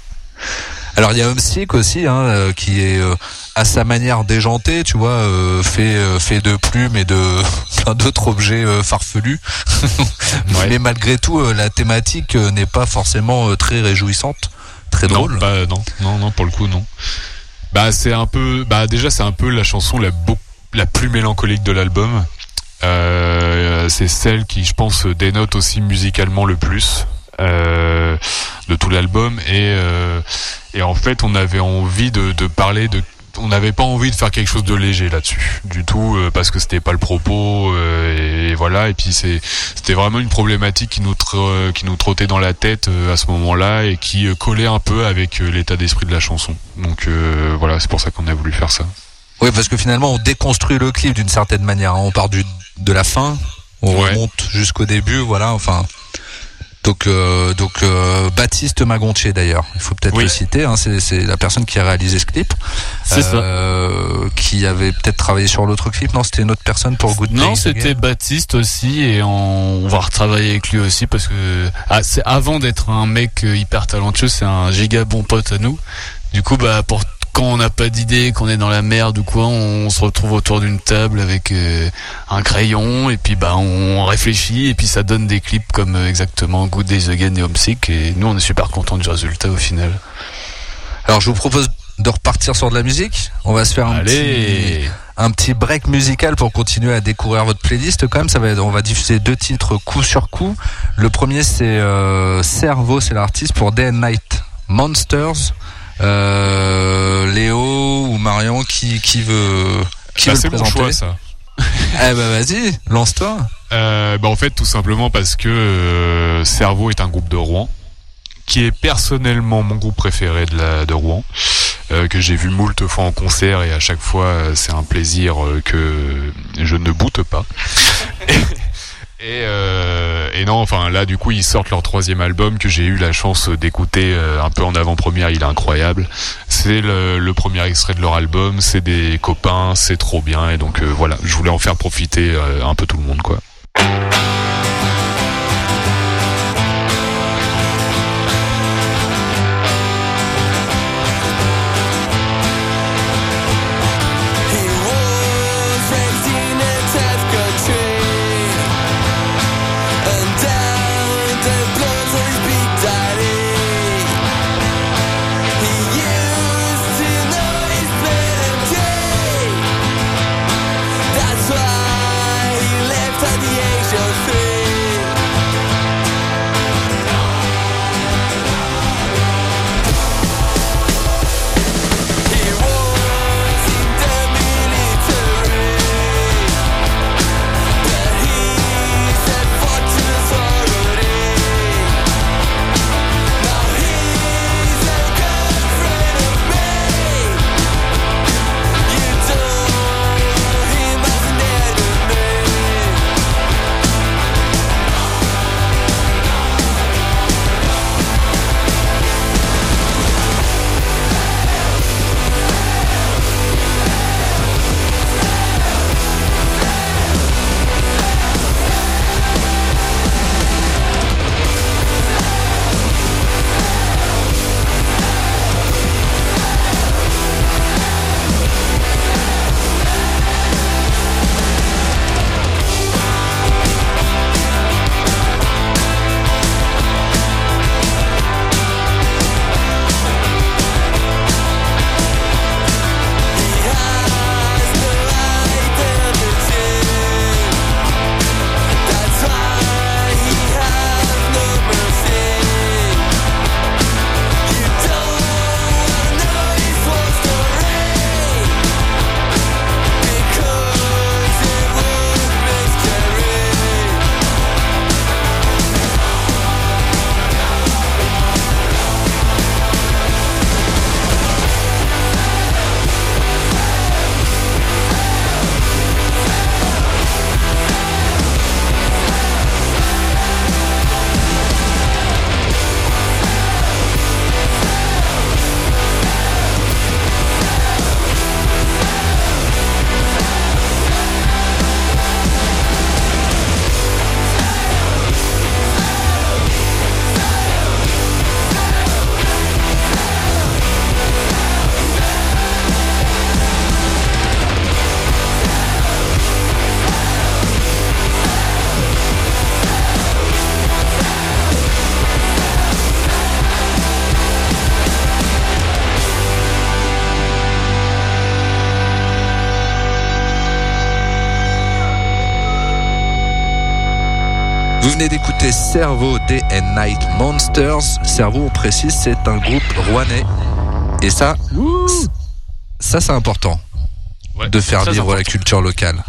Alors il y a Homesick aussi, hein, euh, qui est euh, à sa manière déjanté, tu vois, euh, fait euh, fait de plumes et de plein d'autres objets euh, farfelus. Ouais. Mais malgré tout, euh, la thématique euh, n'est pas forcément euh, très réjouissante, très drôle. Non, bah, non, non, non, pour le coup, non. Bah, c'est un peu, bah, déjà, c'est un peu la chanson la, la plus mélancolique de l'album. Euh, c'est celle qui, je pense, dénote aussi musicalement le plus euh, de tout l'album. Et, euh, et en fait, on avait envie de, de parler de on n'avait pas envie de faire quelque chose de léger là-dessus du tout euh, parce que c'était pas le propos euh, et, voilà et puis c'est c'était vraiment une problématique qui nous tr- qui nous trottait dans la tête euh, à ce moment-là et qui euh, collait un peu avec euh, l'état d'esprit de la chanson donc euh, voilà c'est pour ça qu'on a voulu faire ça Oui, parce que finalement, on déconstruit le clip d'une certaine manière. hein. On part du, de la fin, on Ouais. remonte jusqu'au début, voilà, enfin. Donc, euh, donc euh, Baptiste Magontier d'ailleurs, il faut peut-être Oui. le citer, hein, c'est, c'est la personne qui a réalisé ce clip. C'est ça. Euh, Qui avait peut-être travaillé sur l'autre clip, non C'était une autre personne pour Good Non, c'était Baptiste aussi et on, on va retravailler avec lui aussi parce que ah, c'est avant d'être un mec euh, hyper talentueux, c'est un giga bon pote à nous. Du coup, bah pour quand on n'a pas d'idée, qu'on est dans la merde ou quoi, on, se retrouve autour d'une table avec euh, un crayon et puis bah on réfléchit et puis ça donne des clips comme euh, exactement Good Days Again et Homesick et nous on est super contents du résultat au final. Alors je vous propose de repartir sur de la musique. On va se faire un petit, Allez, un petit break musical pour continuer à découvrir votre playlist quand même. Ça va être- on va diffuser deux titres coup sur coup. Le premier c'est euh, Cerveau, c'est l'artiste pour Day and Night Monsters. Euh, Léo ou Marion qui qui veut qui Bah, veut le présenter choix ça. Eh ben vas-y, lance-toi. Euh, bah en fait tout simplement parce que euh, Cerveau est un groupe de Rouen qui est personnellement mon groupe préféré de, la, de Rouen euh, que j'ai vu moult fois en concert et à chaque fois euh, c'est un plaisir euh, que je ne boute pas. Et, euh, non, enfin là du coup ils sortent leur troisième album que j'ai eu la chance d'écouter euh, un peu en avant-première, il est incroyable. C'est le, le premier extrait de leur album, c'est des copains, c'est trop bien. Et donc euh, voilà, je voulais en faire profiter euh, un peu tout le monde quoi. Venez d'écouter Cerveau Day and Night Monsters. Cerveau, on précise, c'est un groupe rouennais. Et ça, ça c'est important Ouais, de faire vivre la culture locale.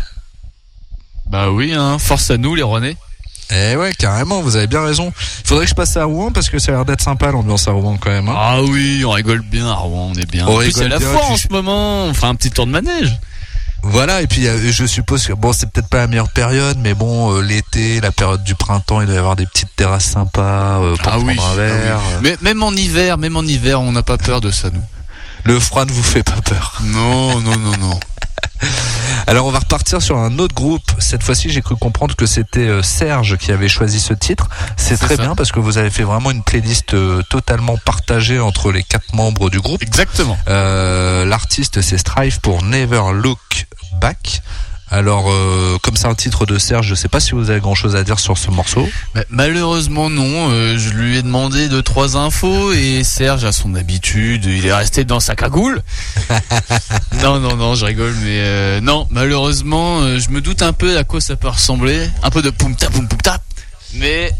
Bah oui, hein, force à nous les Rouennais. Eh ouais, carrément, vous avez bien raison. Faudrait que je passe à Rouen parce que ça a l'air d'être sympa l'ambiance à Rouen quand même. hein. Ah oui, on rigole bien à Rouen, on est bien. On en plus, rigole la bien, puis en ce moment, on fera un petit tour de manège. Voilà, et puis euh, je suppose que bon, c'est peut-être pas la meilleure période, mais bon, euh, l'été, la période du printemps, il doit y avoir des petites terrasses sympas euh, pour Ah prendre oui, un ah verre. oui. Mais même en hiver, même en hiver, on n'a pas peur de ça, nous. Le froid ne vous fait pas peur. Non, non, non, non. Alors on va repartir sur un autre groupe. Cette fois-ci, j'ai cru comprendre que c'était euh, Serge qui avait choisi ce titre. C'est très ça. bien parce que vous avez fait vraiment une playlist euh, totalement partagée entre les quatre membres du groupe. Exactement. Euh, L'artiste c'est Strive pour Never Look Back. Alors, euh, comme c'est un titre de Serge, je sais pas si vous avez grand chose à dire sur ce morceau. Mais malheureusement non, euh, je lui ai demandé deux trois infos et Serge a son habitude, il est resté dans sa cagoule. non non non, je rigole mais euh, non, malheureusement, je me doute un peu à quoi ça peut ressembler, un peu de poum tap poum poum tap. Mais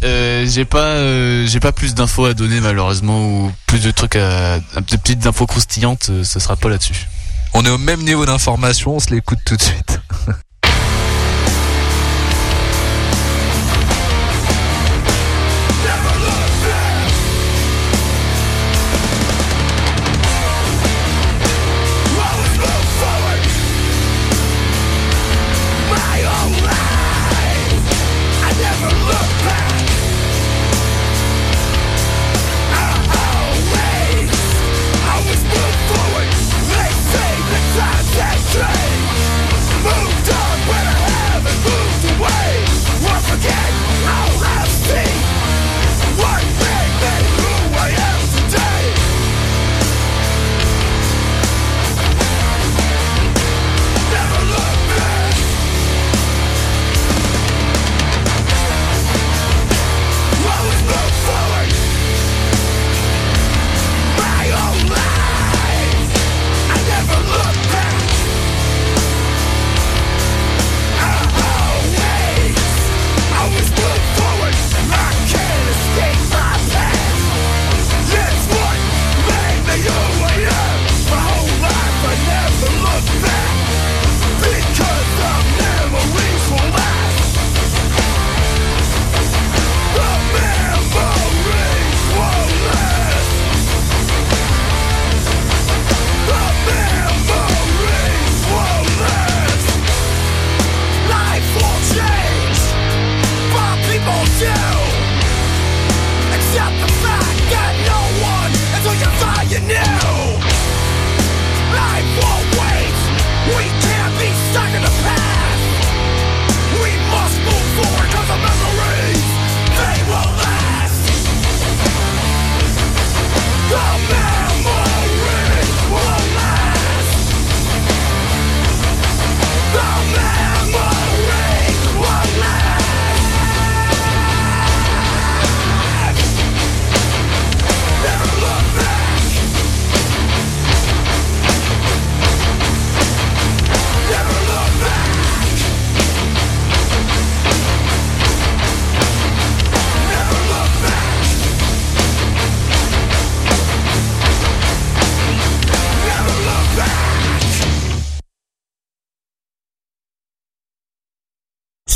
j'ai pas j'ai pas plus d'infos à donner malheureusement ou plus de trucs à de petites infos croustillantes, ce sera pas là-dessus. On est au même niveau d'information, on se l'écoute tout de suite.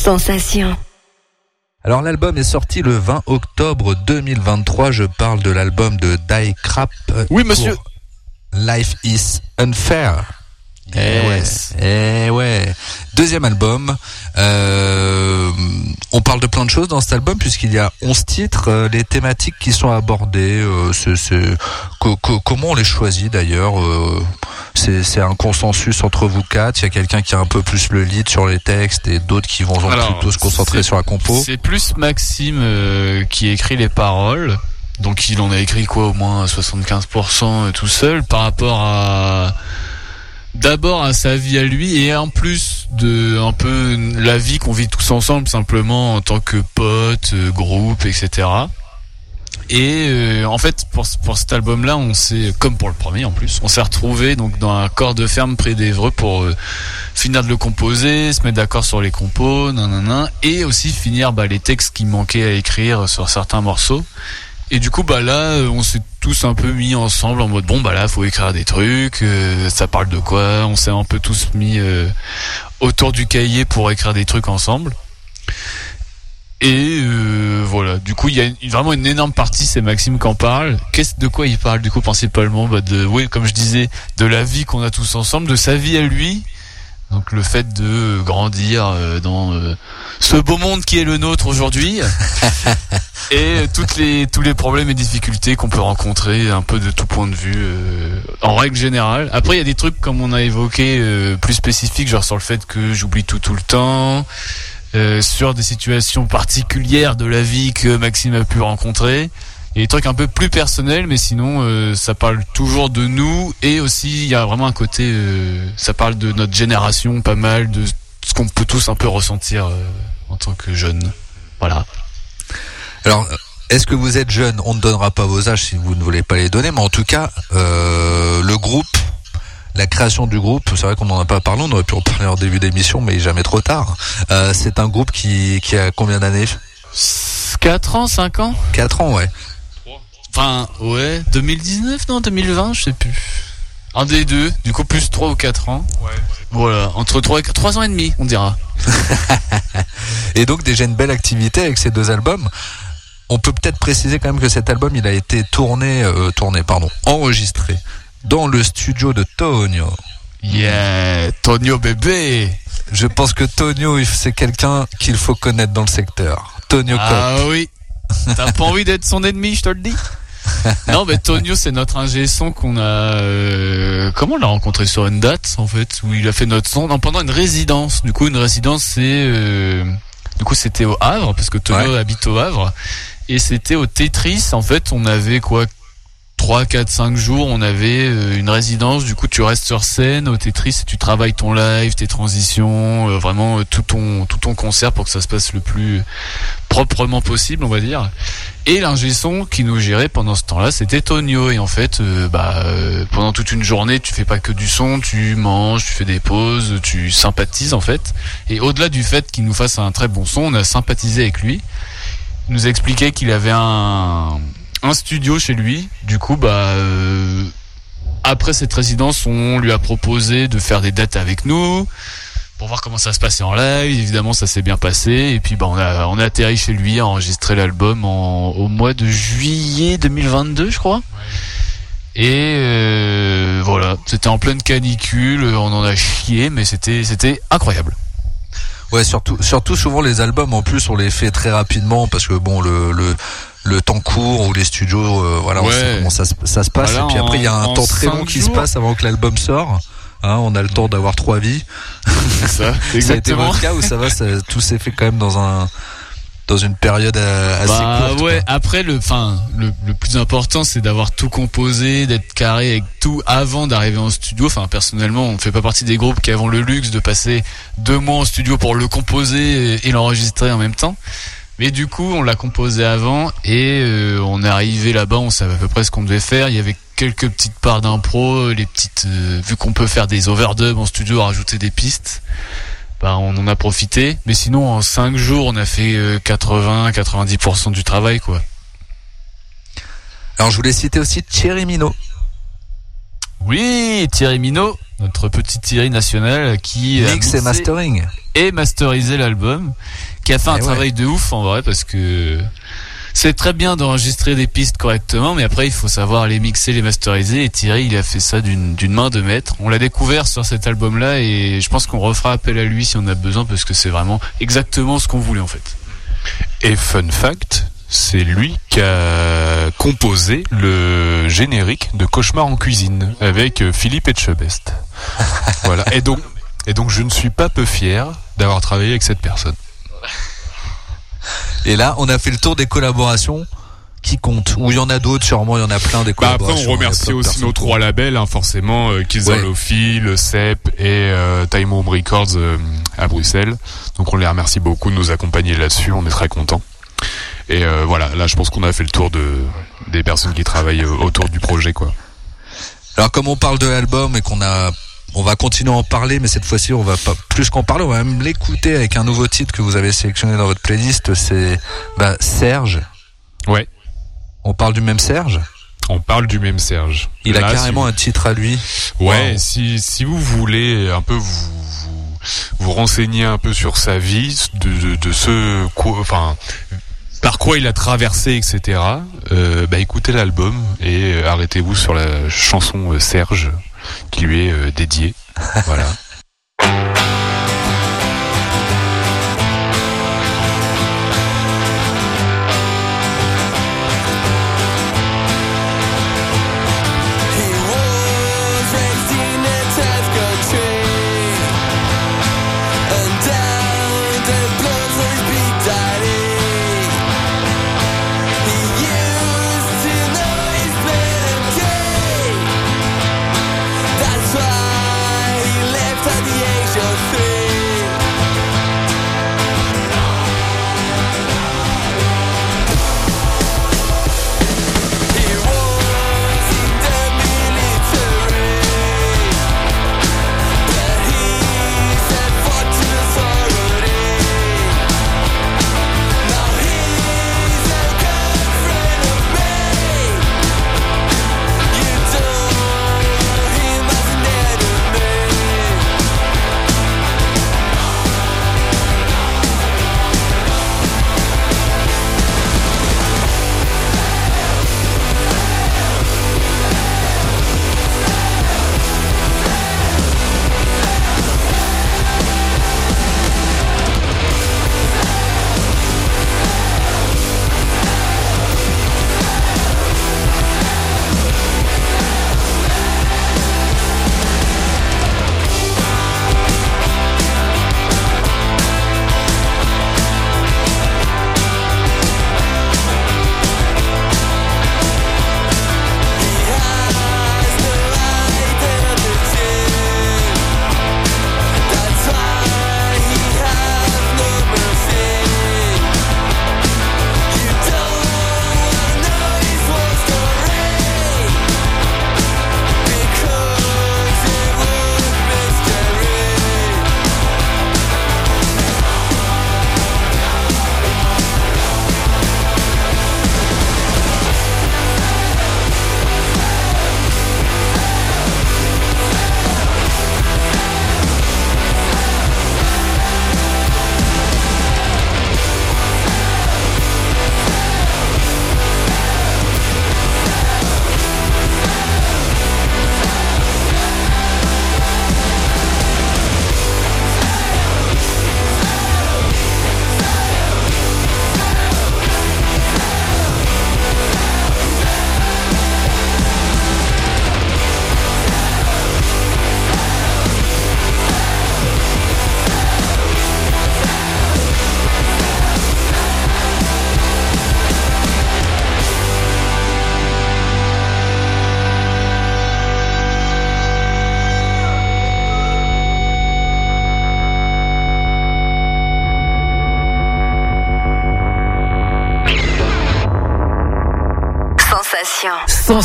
Sensation. Alors l'album est sorti le 20 octobre 2023. Je parle de l'album de Die Crap. euh, Oui, monsieur. pour Life is Unfair. Eh ouais, Yes. eh ouais. Deuxième album. Euh, on parle de plein de choses dans cet album puisqu'il y a 11 titres. Euh, les thématiques qui sont abordées, euh, c'est, co- co- comment on les choisit d'ailleurs euh, c'est, un consensus entre vous quatre. Il y a quelqu'un qui a un peu plus le lead sur les textes et d'autres qui vont Alors, plutôt se concentrer sur la compo. C'est plus Maxime euh, qui écrit les paroles. Donc il en a écrit quoi au moins 75% tout seul par rapport à d'abord à sa vie à lui et en plus de un peu la vie qu'on vit tous ensemble simplement en tant que potes, euh, groupe, etc. Et euh, en fait pour pour cet album là on s'est comme pour le premier en plus on s'est retrouvé donc dans un corps de ferme près d'Evreux pour euh, finir de le composer, se mettre d'accord sur les compos, nanana, et aussi finir bah, les textes qui manquaient à écrire sur certains morceaux. Et du coup, bah là, euh, on s'est tous un peu mis ensemble en mode bon, bah là, faut écrire des trucs. euh, ça parle de quoi? On s'est un peu tous mis euh, autour du cahier pour écrire des trucs ensemble. Et, voilà, du coup il y a vraiment une énorme partie, c'est Maxime qui en parle. Qu'est-ce de quoi il parle du coup principalement? Bah de, oui comme je disais, de la vie qu'on a tous ensemble, de sa vie à lui. Donc le fait de grandir euh, dans euh, ce beau monde qui est le nôtre aujourd'hui et toutes les tous les problèmes et difficultés qu'on peut rencontrer un peu de tout point de vue euh, en règle générale. Après il y a des trucs comme on a évoqué euh, plus spécifiques genre sur le fait que j'oublie tout tout le temps, euh, sur des situations particulières de la vie que Maxime a pu rencontrer. Et des trucs un peu plus personnels, mais sinon euh, ça parle toujours de nous et aussi il y a vraiment un côté, euh, ça parle de notre génération pas mal, de ce qu'on peut tous un peu ressentir euh, en tant que jeunes. Voilà. Alors, est-ce que vous êtes jeune On ne donnera pas vos âges si vous ne voulez pas les donner, mais en tout cas, le groupe, la création du groupe, c'est vrai qu'on n'en a pas parlé, on aurait pu en parler en début d'émission, mais jamais trop tard. Euh, c'est un groupe qui, qui a combien d'années? 4 ans, 5 ans 4 ans, ouais. Enfin, ouais, 2019, non, 2020, je sais plus. Un des deux, du coup plus 3 ou 4 ans. Voilà, entre 3 et 3 ans et demi, on dira. Et donc déjà une belle activité avec ces deux albums. On peut peut-être préciser quand même que cet album, il a été tourné, euh, tourné, pardon, enregistré dans le studio de Tonio. Yeah, Tonio bébé Je pense que Tonio, c'est quelqu'un qu'il faut connaître dans le secteur. Tonio Cop. Ah oui T'as pas envie d'être son ennemi, je te le dis Non, mais Tonio, c'est notre ingé son qu'on a... euh, comment on l'a rencontré sur une date, en fait, où il a fait notre son non, pendant une résidence. Du coup, une résidence, c'est... euh, du coup, c'était au Havre, parce que Tonio habite au Havre. Et c'était au Tetris, en fait, on avait quoi 3, 4, 5 jours, on avait euh, une résidence, du coup tu restes sur scène au Tetris et tu travailles ton live, tes transitions, euh, vraiment euh, tout ton tout ton concert pour que ça se passe le plus proprement possible, on va dire. Et l'ingé son qui nous gérait pendant ce temps-là, c'était Tonio et en fait euh, bah euh, pendant toute une journée, tu fais pas que du son, tu manges, tu fais des pauses, tu sympathises en fait. Et au-delà du fait qu'il nous fasse un très bon son, on a sympathisé avec lui. Il nous a expliqué qu'il avait un studio chez lui. Du coup, bah, euh, après cette résidence, on lui a proposé de faire des dates avec nous pour voir comment ça se passait en live. Évidemment, ça s'est bien passé. Et puis, bah, on a, on a atterri chez lui, à enregistrer l'album en, au mois de juillet 2022, je crois. Et euh, voilà, c'était en pleine canicule, on en a chié, mais c'était c'était incroyable. Ouais, surtout, surtout souvent les albums en plus on les fait très rapidement parce que bon le le, le temps court ou les studios, euh, voilà, on sait comment ça, se- ça se passe. Voilà, et puis après il y a un temps très long qui se passe avant que l'album sort. Hein, on a le temps d'avoir trois vies. C'est ça, Ça a été exactement. votre cas ou ça va, ça- tout s'est fait quand même dans un dans une période euh, assez Bah courte. ouais, quoi. après le enfin le, le plus important c'est d'avoir tout composé, d'être carré avec tout avant d'arriver en studio. Enfin personnellement, on fait pas partie des groupes qui avons le luxe de passer deux mois en studio pour le composer et, et l'enregistrer en même temps. Mais du coup, on l'a composé avant et euh, on est arrivé là-bas, on savait à peu près ce qu'on devait faire. Il y avait quelques petites parts d'impro, les petites euh, vu qu'on peut faire des overdubs en studio, rajouter des pistes bah, on en a profité. Mais sinon, en 5 jours, on a fait 80-90% du travail, quoi. Alors je voulais citer aussi Thierry Minot. Oui, Thierry Minot, notre petit Thierry national qui a Mix et mastering. et masterisé l'album, qui a fait un Eh ouais. travail de ouf en vrai parce que c'est très bien d'enregistrer des pistes correctement, mais après il faut savoir les mixer, les masteriser. Et Thierry, il a fait ça d'une main de maître. On l'a découvert sur cet album-là et je pense qu'on refera appel à lui si on a besoin parce que c'est vraiment exactement ce qu'on voulait en fait. Et fun fact, c'est lui qui a composé le générique de Cauchemar en cuisine avec euh, Philippe Etchebest. voilà. Et donc, et donc je ne suis pas peu fier d'avoir travaillé avec cette personne. Et là, on a fait le tour des collaborations qui comptent. Ou il y en a d'autres, sûrement il y en a plein des Bah après, on remercie aussi nos trois labels, hein, forcément, euh, Kids Ouais. le CEP et euh, Time Home Records euh, à Bruxelles. Donc on les remercie beaucoup de nous accompagner là-dessus, on est très contents. Et euh, voilà, là je pense qu'on a fait le tour de des personnes qui travaillent autour du projet, quoi. Alors comme on parle de l'album et qu'on a on va continuer à en parler, mais cette fois-ci on va pas plus qu'en parler, on va même l'écouter avec un nouveau titre que vous avez sélectionné dans votre playlist, c'est bah, Serge. Ouais. On parle du même Serge? On parle du même Serge. Il Là, a si carrément vous- un titre à lui. Ouais, Wow. si, si vous voulez un peu vous, vous renseigner un peu sur sa vie, de, de, de ce, quoi- enfin, par quoi il a traversé, etc. Euh, bah écoutez l'album et euh, arrêtez-vous sur la chanson euh, Serge qui lui est euh, dédiée. Voilà.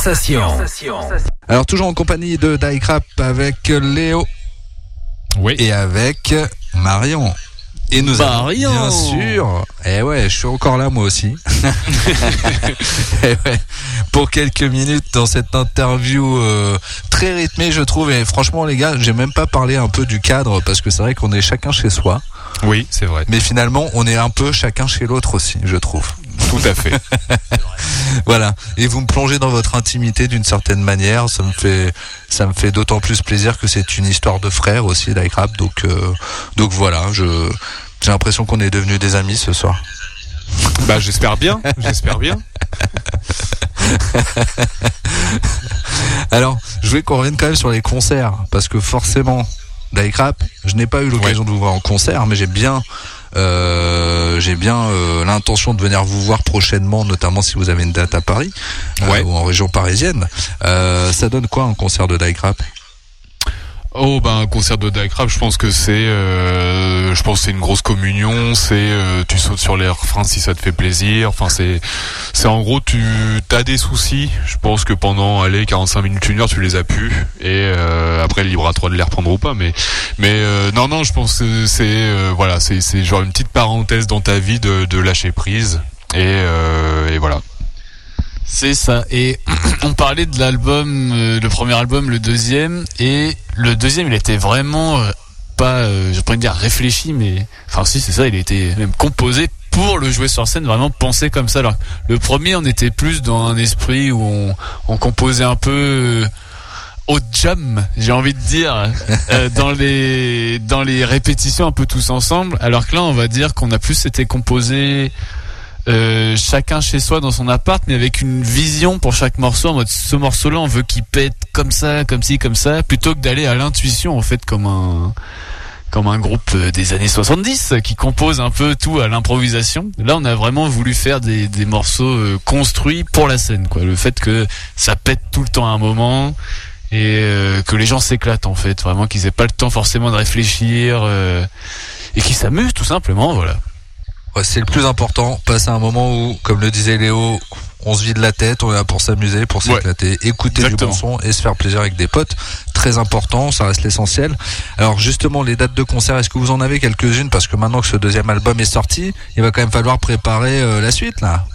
Sensation. Alors toujours en compagnie de Daikrap avec Léo Oui. et avec Marion. Et nous avons, Marion. bien sûr. Eh ouais, je suis encore là moi aussi. Eh ouais, pour quelques minutes dans cette interview euh, très rythmée, je trouve. Et franchement, les gars, j'ai même pas parlé un peu du cadre parce que c'est vrai qu'on est chacun chez soi, Oui, c'est vrai. mais finalement, on est un peu chacun chez l'autre aussi, je trouve. Tout à fait. Voilà. Et vous me plongez dans votre intimité d'une certaine manière. Ça me fait, ça me fait d'autant plus plaisir que c'est une histoire de frères aussi, Rap. Donc, euh, donc voilà. Je, j'ai l'impression qu'on est devenus des amis ce soir. bah j'espère bien. J'espère bien. Alors, je voulais qu'on revienne quand même sur les concerts, parce que forcément, Rap, je n'ai pas eu l'occasion de vous voir en concert, mais j'ai bien, j'ai bien euh, l'intention de venir vous voir prochainement, notamment si vous avez une date à Paris euh, Ouais. ou en région parisienne. Euh, ça donne quoi un concert de Rap Oh ben un concert de Dacrap, je pense que c'est, euh, je pense c'est une grosse communion. C'est, euh, tu sautes sur les refrains si ça te fait plaisir. Enfin c'est, c'est en gros tu as des soucis. Je pense que pendant allez 45 minutes une heure tu les as pu et euh, après libre à toi de les reprendre ou pas. Mais mais euh, non non je pense que c'est euh, voilà c'est c'est genre une petite parenthèse dans ta vie de, de lâcher prise et et voilà. C'est ça. Et on parlait de l'album, euh, le premier album, le deuxième, et le deuxième, il était vraiment euh, pas, euh, envie de dire réfléchi, mais enfin si c'est ça, il été même composé pour le jouer sur scène, vraiment pensé comme ça. Alors le premier, on était plus dans un esprit où on, on composait un peu euh, au jam, j'ai envie de dire, euh, dans les dans les répétitions un peu tous ensemble. Alors que là, on va dire qu'on a plus été composé euh, chacun chez soi dans son appart, mais avec une vision pour chaque morceau. En mode, ce morceau-là, on veut qu'il pète comme ça, comme ci, comme ça, plutôt que d'aller à l'intuition, en fait, comme un comme un groupe euh, des années 70 qui compose un peu tout à l'improvisation. Là, on a vraiment voulu faire des, des morceaux euh, construits pour la scène, quoi. Le fait que ça pète tout le temps à un moment et euh, que les gens s'éclatent en fait, vraiment qu'ils aient pas le temps forcément de réfléchir euh, et qu'ils s'amusent tout simplement, voilà. Ouais, c'est le plus important. Passer un moment où, comme le disait Léo, on se vide la tête, on est là pour s'amuser, pour Ouais. s'éclater, écouter Exactement. du bon son et se faire plaisir avec des potes. Très important, ça reste l'essentiel. Alors justement, les dates de concert, est-ce que vous en avez quelques-unes? Parce que maintenant que ce deuxième album est sorti, il va quand même falloir préparer euh, la suite là.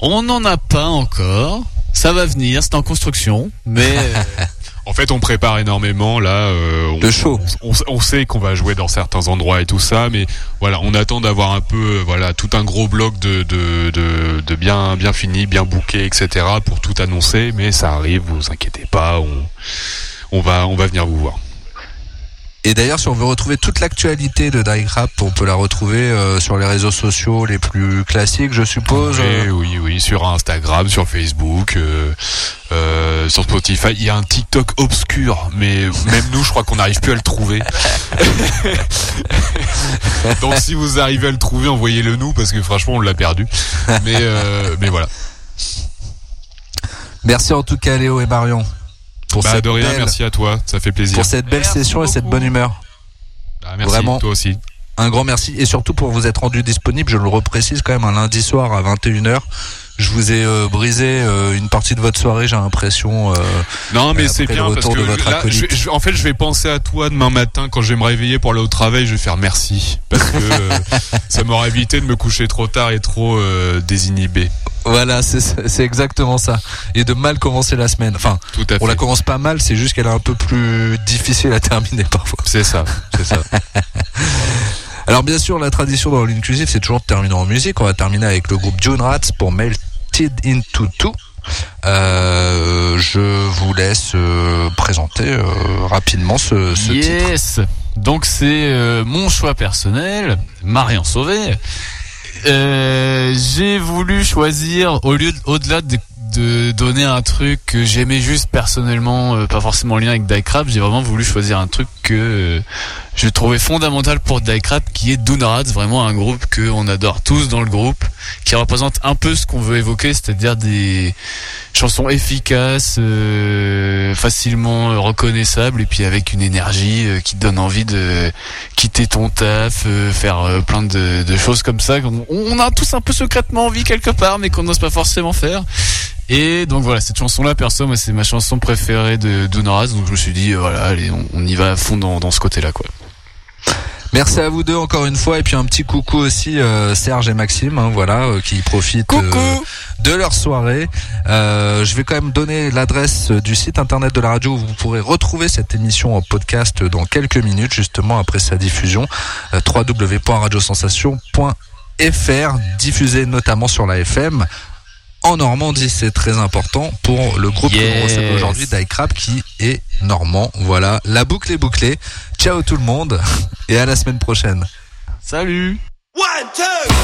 On n'en a pas encore. Ça va venir, c'est en construction, mais En fait, on prépare énormément là. euh, on, show. On, on sait qu'on va jouer dans certains endroits et tout ça, mais voilà, on attend d'avoir un peu, euh, voilà, tout un gros bloc de de, de, de bien bien fini, bien booké, etc. pour tout annoncer. Mais ça arrive, vous inquiétez pas, on on va on va venir vous voir. Et d'ailleurs, si on veut retrouver toute l'actualité de Die Rap, on peut la retrouver euh, sur les réseaux sociaux les plus classiques, je suppose. Oui, oui, oui, sur Instagram, sur Facebook, euh, euh, sur Spotify. Il y a un TikTok obscur, mais même nous, je crois qu'on n'arrive plus à le trouver. Donc, si vous arrivez à le trouver, envoyez-le nous, parce que franchement, on l'a perdu. Mais, euh, mais voilà. Merci en tout cas Léo et Marion pour Bah, cette de rien, belle, merci à toi, ça fait plaisir. pour cette belle Merci session et cette bonne humeur. Ah, merci, vraiment. toi aussi. Un grand merci et surtout pour vous être rendu disponible, je le reprécise quand même un lundi soir à 21h. Je vous ai euh, brisé euh, une partie de votre soirée, j'ai l'impression. euh, Non, mais c'est bien le parce retour que de votre là, acolyte. je vais- je en fait, je vais penser à toi demain matin quand je vais me réveiller pour aller au travail. Je vais faire merci parce que euh, ça m'aura évité de me coucher trop tard et trop euh, désinhibé. Voilà, c'est exactement ça. Et de mal commencer la semaine. Enfin, Tout à on la commence pas mal, c'est juste qu'elle est un peu plus difficile à terminer parfois. C'est ça, c'est ça. Alors bien sûr, la tradition dans l'inclusive, c'est toujours de terminer en musique. On va terminer avec le groupe June Rats pour Melted Into Two. Euh, je vous laisse euh, présenter euh, rapidement ce, ce titre. yes. Donc c'est euh, mon choix personnel, Marion Sauvé. Euh, j'ai voulu choisir au lieu de- au-delà de, donner un truc que j'aimais juste personnellement, euh, pas forcément en lien avec Diecrap, j'ai vraiment voulu choisir un truc que euh, je trouvais fondamental pour Diecrap, qui est Doonrats, vraiment un groupe que on adore tous dans le groupe, qui représente un peu ce qu'on veut évoquer, c'est-à-dire des chansons efficaces, euh, facilement reconnaissables, et puis avec une énergie euh, qui te donne envie de quitter ton taf, euh, faire euh, plein de, de choses comme ça. qu'on- On, a tous un peu secrètement envie quelque part, mais qu'on n'ose pas forcément faire. Et donc voilà, cette chanson-là, perso, moi, c'est ma chanson préférée de Doonrats, donc je me suis dit, euh, voilà, allez, on, on y va à fond dans, dans ce côté-là, quoi. Merci à vous deux encore une fois et puis un petit coucou aussi euh, Serge et Maxime, hein, voilà, euh, qui profitent euh, de leur soirée. Je vais quand même donner l'adresse du site internet de la radio où vous pourrez retrouver cette émission en podcast dans quelques minutes, justement après sa diffusion, www.radiosensation.fr, diffusée notamment sur la FM. En Normandie, c'est très important pour le groupe que l'on Yes. recèle aujourd'hui, Diecrap, qui est normand. Voilà, la boucle est bouclée. Ciao tout le monde et à la semaine prochaine. Salut One, two.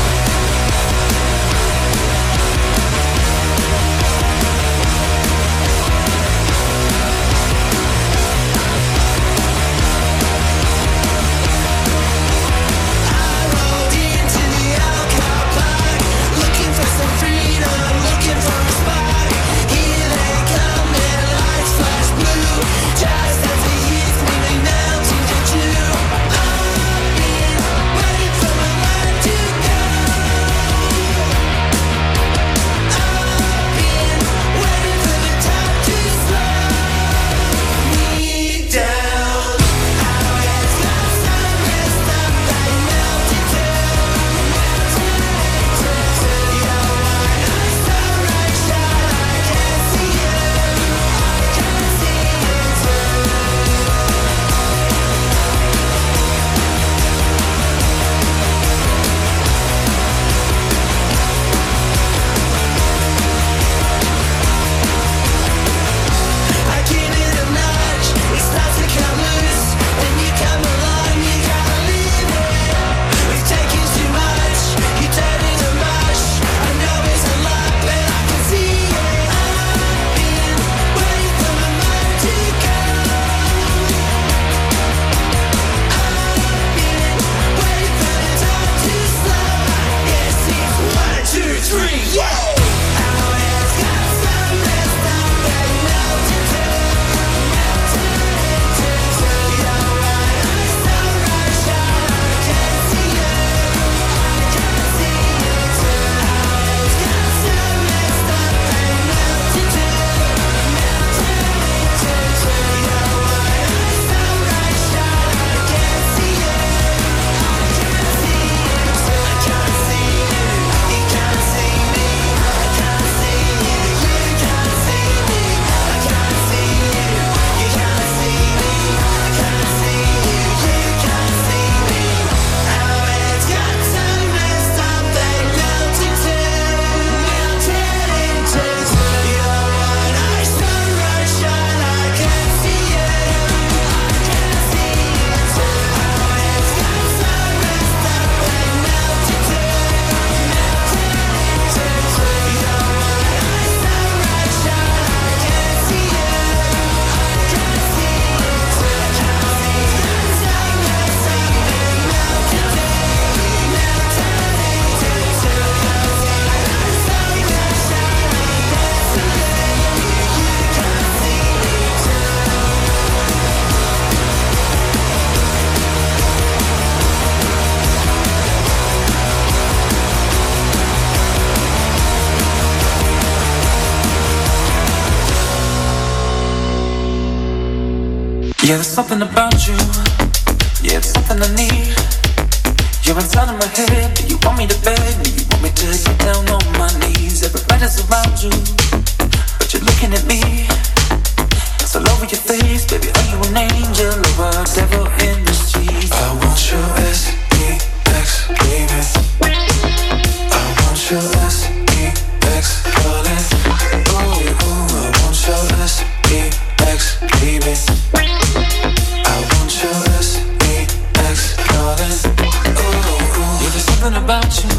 about you.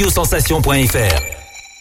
radiosensation.fr.